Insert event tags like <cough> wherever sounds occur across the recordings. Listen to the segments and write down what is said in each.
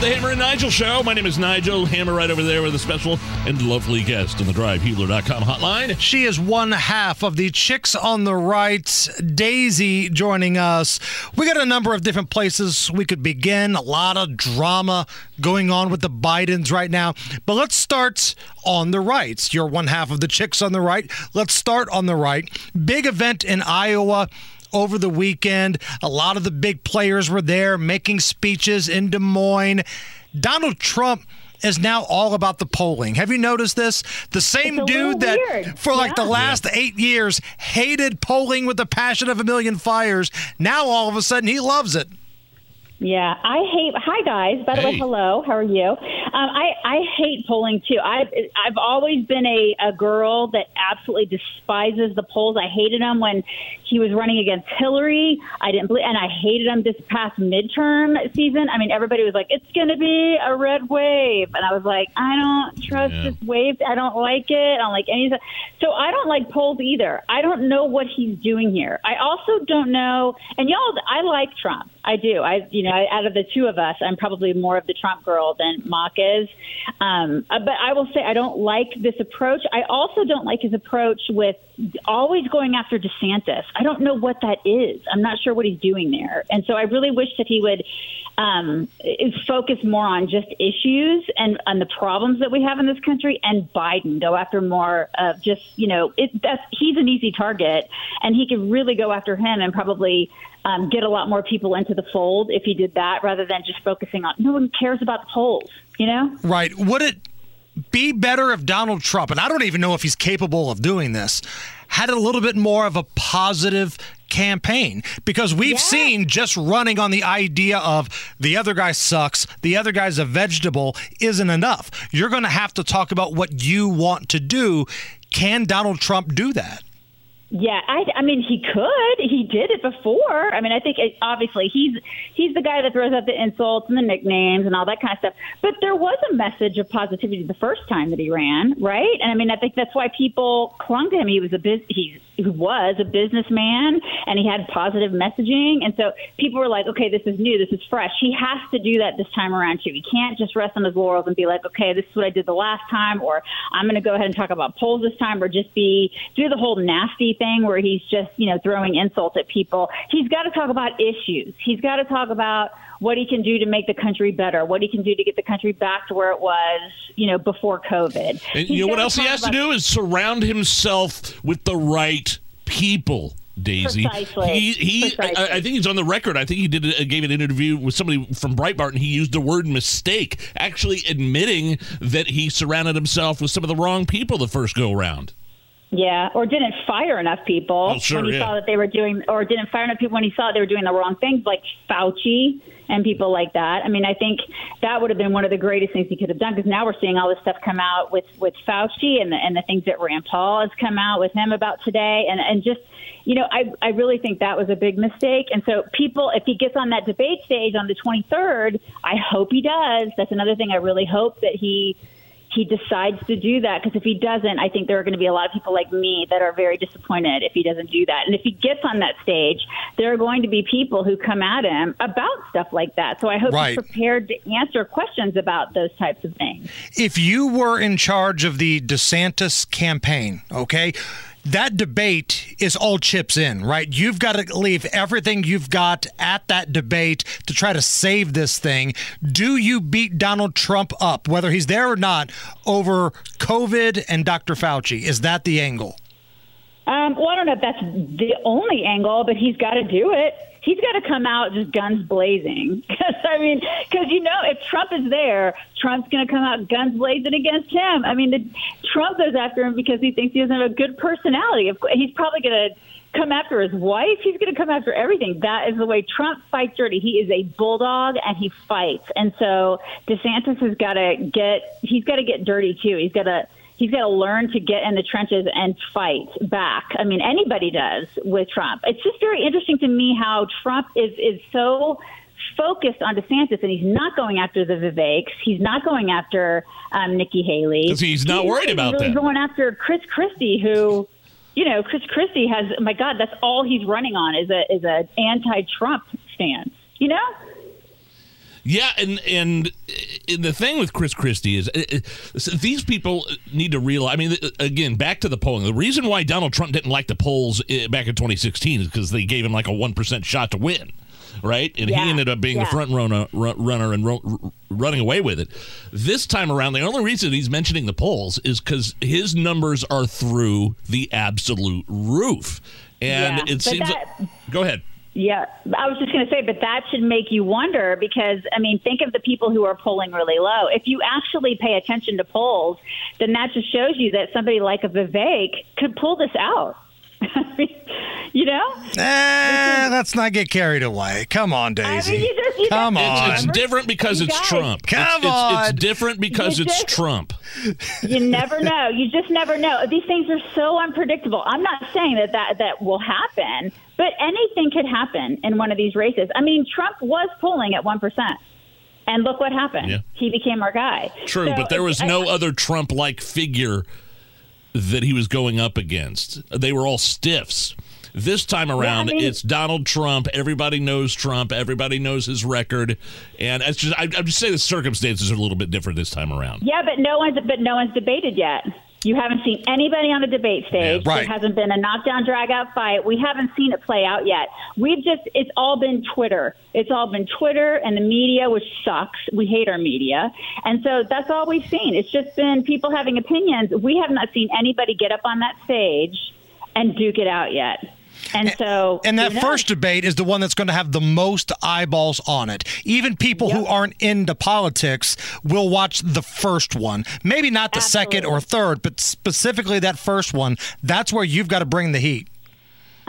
The Hammer and Nigel Show. My name is Nigel. Hammer right over there with a special and lovely guest on the drivehubler.com hotline. She is one half of the Chicks on the Right. Daisy joining us. We got a number of different places we could begin. A lot of drama going on with the Bidens right now. But let's start on the right. You're one half of the Chicks on the Right. Let's start on the right. Big event in Iowa over the weekend. A lot of the big players were there making speeches in Des Moines. Donald Trump is now all about the polling. Have you noticed this? The same dude that weird. for like the Yeah. last eight years hated polling with the passion of a million fires. Now all of a sudden he loves it. Yeah, I hate. Hi guys. By the way, hello. How are you? Um, I I hate polling too. I've I've always been a a girl that absolutely despises the polls. I hated him when he was running against Hillary. I didn't believe, and I hated him this past midterm season. I mean, everybody was like, "It's going to be a red wave," and I was like, "I don't trust Yeah. this wave. I don't like it. I don't like any of that." So I don't like polls either. I don't know what he's doing here. I also don't know. And y'all, I like Trump. I do. I, you know, out of the two of us, I'm probably more of the Trump girl than Mock is. Um, uh, but I will say I don't like this approach. I also don't like his approach with always going after DeSantis. I don't know what that is. I'm not sure what he's doing there. And so I really wish that he would um, focus more on just issues and on the problems that we have in this country, and Biden go after more of just you know it. That's he's an easy target, and he could really go after him and probably um, get a lot more people into the fold if he did that, rather than just focusing on. No one cares about the polls, you know. Right. Would it be better if Donald Trump, and I don't even know if he's capable of doing this, had a little bit more of a positive campaign? Because we've Yeah. seen just running on the idea of the other guy sucks, the other guy's a vegetable isn't enough. You're going to have to talk about what you want to do. Can Donald Trump do that? Yeah, I, I mean, he could. He did it before. I mean, I think it, obviously he's he's the guy that throws out the insults and the nicknames and all that kind of stuff. But there was a message of positivity the first time that he ran, right? And I mean, I think that's why people clung to him. He was a bus- he, he was a businessman and he had positive messaging, and so people were like, okay, this is new, this is fresh. He has to do that this time around too. He can't just rest on his laurels and be like, okay, this is what I did the last time, or I'm going to go ahead and talk about polls this time, or just be do the whole nasty thing where he's just you know throwing insults at people. He's got to talk about issues. He's got to talk about what he can do to make the country better, what he can do to get the country back to where it was, you know, before COVID. And He's you know what else he has to do is surround himself with the right people. Daisy, Precisely. he he. I, Precisely. I think he's on the record. I think he did a, gave an interview with somebody from Breitbart, and he used the word mistake, actually admitting that he surrounded himself with some of the wrong people the first go around. Yeah, or didn't fire enough people Oh, sure, when he yeah. saw that they were doing, or didn't fire enough people when he saw they were doing the wrong things, like Fauci and people like that. I mean, I think that would have been one of the greatest things he could have done because now we're seeing all this stuff come out with with Fauci and the and the things that Rand Paul has come out with him about today, and and just you know, I I really think that was a big mistake. And so people, if he gets on that debate stage on the 23rd, I hope he does. That's another thing I really hope that he he decides to do that because if he doesn't, I think there are going to be a lot of people like me that are very disappointed if he doesn't do that. And if he gets on that stage, there are going to be people who come at him about stuff like that. So I hope Right. he's prepared to answer questions about those types of things. if you were in charge of the DeSantis campaign, okay, that debate is all chips in, right? You've got to leave everything you've got at that debate to try to save this thing. Do you beat Donald Trump up, whether he's there or not, over COVID and Dr. Fauci? Is that the angle? Um, well, I don't know if that's the only angle, but he's got to do it. He's got to come out just guns blazing. <laughs> 'Cause, I mean, because you know, if Trump is there, Trump's going to come out guns blazing against him. I mean, the, Trump goes after him because he thinks he doesn't have a good personality. He's probably going to come after his wife. He's going to come after everything. That is the way Trump fights dirty. He is a bulldog and he fights. And so DeSantis has got to get. He's got to get dirty too. He's got to he's got to learn to get in the trenches and fight back. I mean, anybody does with Trump. It's just very interesting to me how Trump is is so focused on DeSantis, and he's not going after the Viveks. He's not going after um, Nikki Haley. Because he's not He's worried really about that. He's going after Chris Christie, who, you know, Chris Christie has. My God, that's all he's running on is a is a anti-Trump stance. You know. Yeah, and and the thing with Chris Christie is uh, uh, these people need to realize. I mean, uh, again, back to the polling. The reason why Donald Trump didn't like the polls back in 2016 is because they gave him like a one percent shot to win, right? And Yeah, he ended up being the front runner, runner and ro- running away with it. This time around, the only reason he's mentioning the polls is because his numbers are through the absolute roof, and Yeah, it but seems. that- go ahead. Yeah, I was just going to say, but that should make you wonder because, I mean, think of the people who are polling really low. If you actually pay attention to polls, then that just shows you that somebody like a Vivek could pull this out. <laughs> you know? Eh, let's not get carried away. Come on, Daisy. I mean, you just, you Come just- on. It's, it's different because You it's guys- Trump. Come it's, it's, on. it's different because You it's Trump. you never know. You just never know. These things are so unpredictable. I'm not saying that that, that will happen, but anything could happen in one of these races. I mean, Trump was polling at 1%. And look what happened. Yeah. He became our guy. True, So but there was I- no other Trump like figure that he was going up against. They were all stiffs. This time around, mean- it's Donald Trump. Everybody knows Trump. Everybody knows his record, and it's just I, I'm just saying the circumstances are a little bit different this time around. Yeah, but no one's but no one's debated yet. You haven't seen anybody on the debate stage. Yeah, right. There hasn't been a knockdown drag out fight. We haven't seen it play out yet. We've just it's all been Twitter. It's all been Twitter and the media, which sucks. We hate our media. And so that's all we've seen. It's just been people having opinions. We have not seen anybody get up on that stage and duke it out yet. And so And that first debate is the one that's going to have the most eyeballs on it. Even people who aren't into politics will watch the first one. Maybe not the second or third, but specifically that first one. That's where you've got to bring the heat.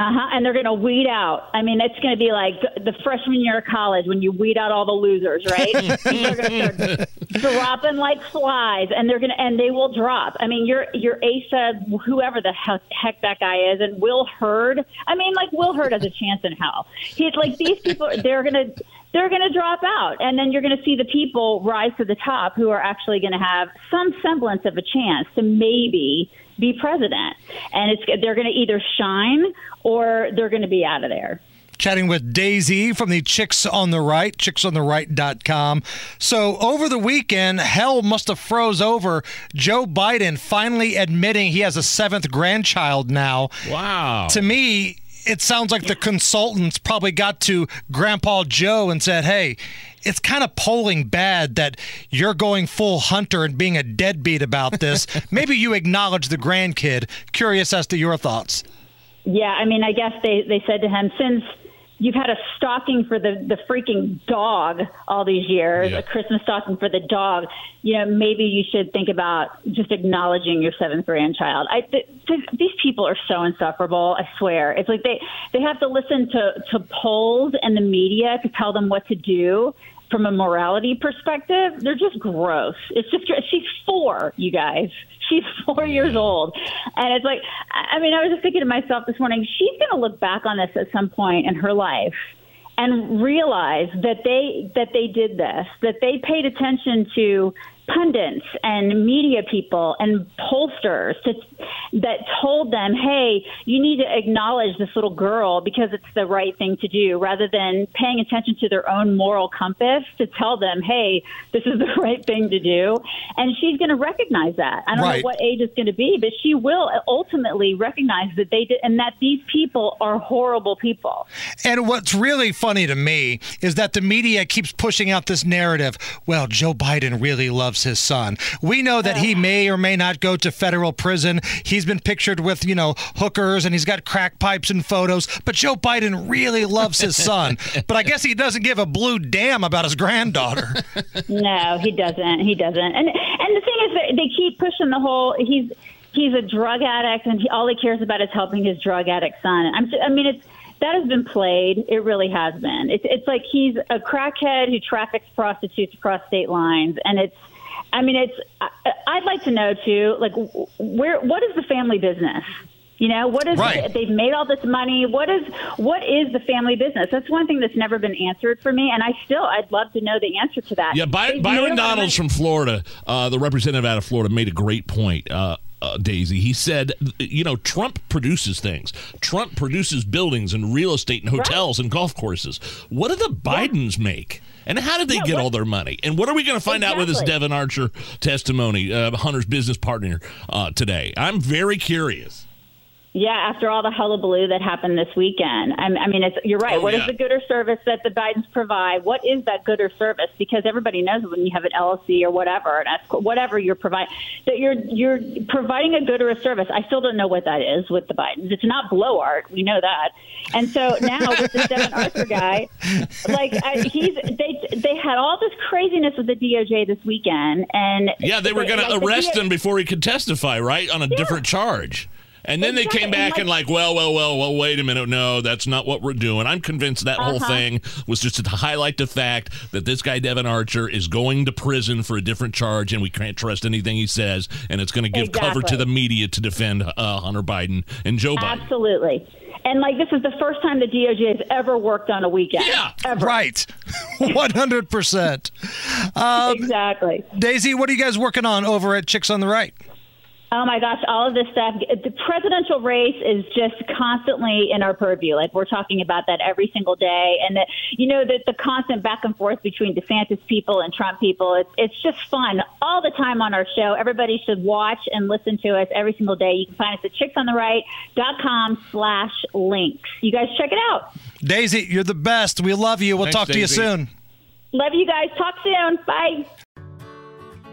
Uh huh. And they're going to weed out. I mean, it's going to be like the freshman year of college when you weed out all the losers, right? Are going to start dropping like flies, and they're going to, and they will drop. I mean, your your Asa, whoever the heck, heck that guy is, and Will Hurd. I mean, like Will Hurd has a chance in hell. He's like these people. They're going to. They're going to drop out, and then you're going to see the people rise to the top who are actually going to have some semblance of a chance to maybe be president. And it's they're going to either shine or they're going to be out of there. Chatting with Daisy from the Chicks on the Right, chicksontheright.com. So over the weekend, hell must have froze over. Joe Biden finally admitting he has a seventh grandchild now. Wow. To me, it sounds like the consultants probably got to Grandpa Joe and said, hey, it's kind of polling bad that you're going full hunter and being a deadbeat about this. <laughs> Maybe you acknowledge the grandkid. Curious as to your thoughts. Yeah, I mean, I guess they they said to him since you've had a stocking for the the freaking dog all these years, Yeah. a Christmas stocking for the dog. You know, maybe you should think about just acknowledging your seventh grandchild. I th- th- these people are so insufferable. I swear, it's like they they have to listen to to polls and the media to tell them what to do. From a morality perspective, they're just gross. It's just she's four, you guys. She's <laughs> four years old, and it's like, I mean, I was just thinking to myself this morning. She's going to look back on this at some point in her life and realize that they that they did this, that they paid attention to pundits and media people and pollsters to, that told them, "Hey, you need to acknowledge this little girl because it's the right thing to do," rather than paying attention to their own moral compass to tell them, "Hey, this is <laughs> the right thing to do." And she's going to recognize that. I don't Right. know what age it's going to be, but she will ultimately recognize that they did, and that these people are horrible people. And what's really funny to me is that the media keeps pushing out this narrative. Well, Joe Biden really loves his son. We know that he may or may not go to federal prison. He's been pictured with, you know, hookers and he's got crack pipes and photos, but Joe Biden really loves his son. <laughs> but I guess he doesn't give a blue damn about his granddaughter. <laughs> No, he doesn't. He doesn't. And and the thing is, that they keep pushing the whole. He's he's a drug addict, and he, all he cares about is helping his drug addict son. I'm. I mean, it's that has been played. It really has been. It's it's like he's a crackhead who traffics prostitutes across state lines, and it's I mean, it's. I, I'd like to know too, like, where what is the family business? You know, what is Right. they've made all this money? What is what is the family business? That's one thing that's never been answered for me, and I still I'd love to know the answer to that. Yeah, By- They've made a Byron Donalds from Florida, uh, the representative out of Florida, made a great point. Uh, uh, Daisy, he said, you know, Trump produces things. Trump produces buildings and real estate and hotels and golf courses. What do the Bidens make? And how did they Yeah, get what- all their money? And what are we going to find out with this Devon Archer testimony, uh, Hunter's business partner, uh, today? I'm very curious. Yeah, after all the hullabaloo that happened this weekend, I, I mean, it's you're right. Oh, What is yeah. the gooder service that the Bidens provide? What is that good or service? Because everybody knows when you have an LLC or whatever, an S whatever you're providing, that you're you're providing a good or a service. I still don't know what that is with the Bidens. It's not blow art. We know that. And so now with this Devon <laughs> Arthur guy, like I, he's they they had all this craziness with the DOJ this weekend, and Yeah, they were going to like, the arrest him before he could testify, right, on a different charge. And then they Exactly, came and back like- and like, well, well, well, well, wait a minute, no, that's not what we're doing. I'm convinced that whole Uh-huh. thing was just to highlight the fact that this guy Devon Archer is going to prison for a different charge, and we can't trust anything he says, and it's going to give cover to the media to defend uh, Hunter Biden and Joe Biden. Absolutely. And like this is the first time the DOJ has ever worked on a weekend. Yeah. Ever. Right. <laughs> 100%. exactly. Daisy, what are you guys working on over at Chicks on the Right? Oh my gosh, all of this stuff. The presidential race is just constantly in our purview. Like we're talking about that every single day, and that you know that the constant back and forth between DeSantis people and Trump people. It's it's just fun all the time on our show. Everybody should watch and listen to us every single day. You can find us at chicksontheright.com slash links. You guys check it out. Daisy, you're the best. We love you. We'll Thanks, talk to Daisy. you soon. Love you guys. Talk soon. Bye.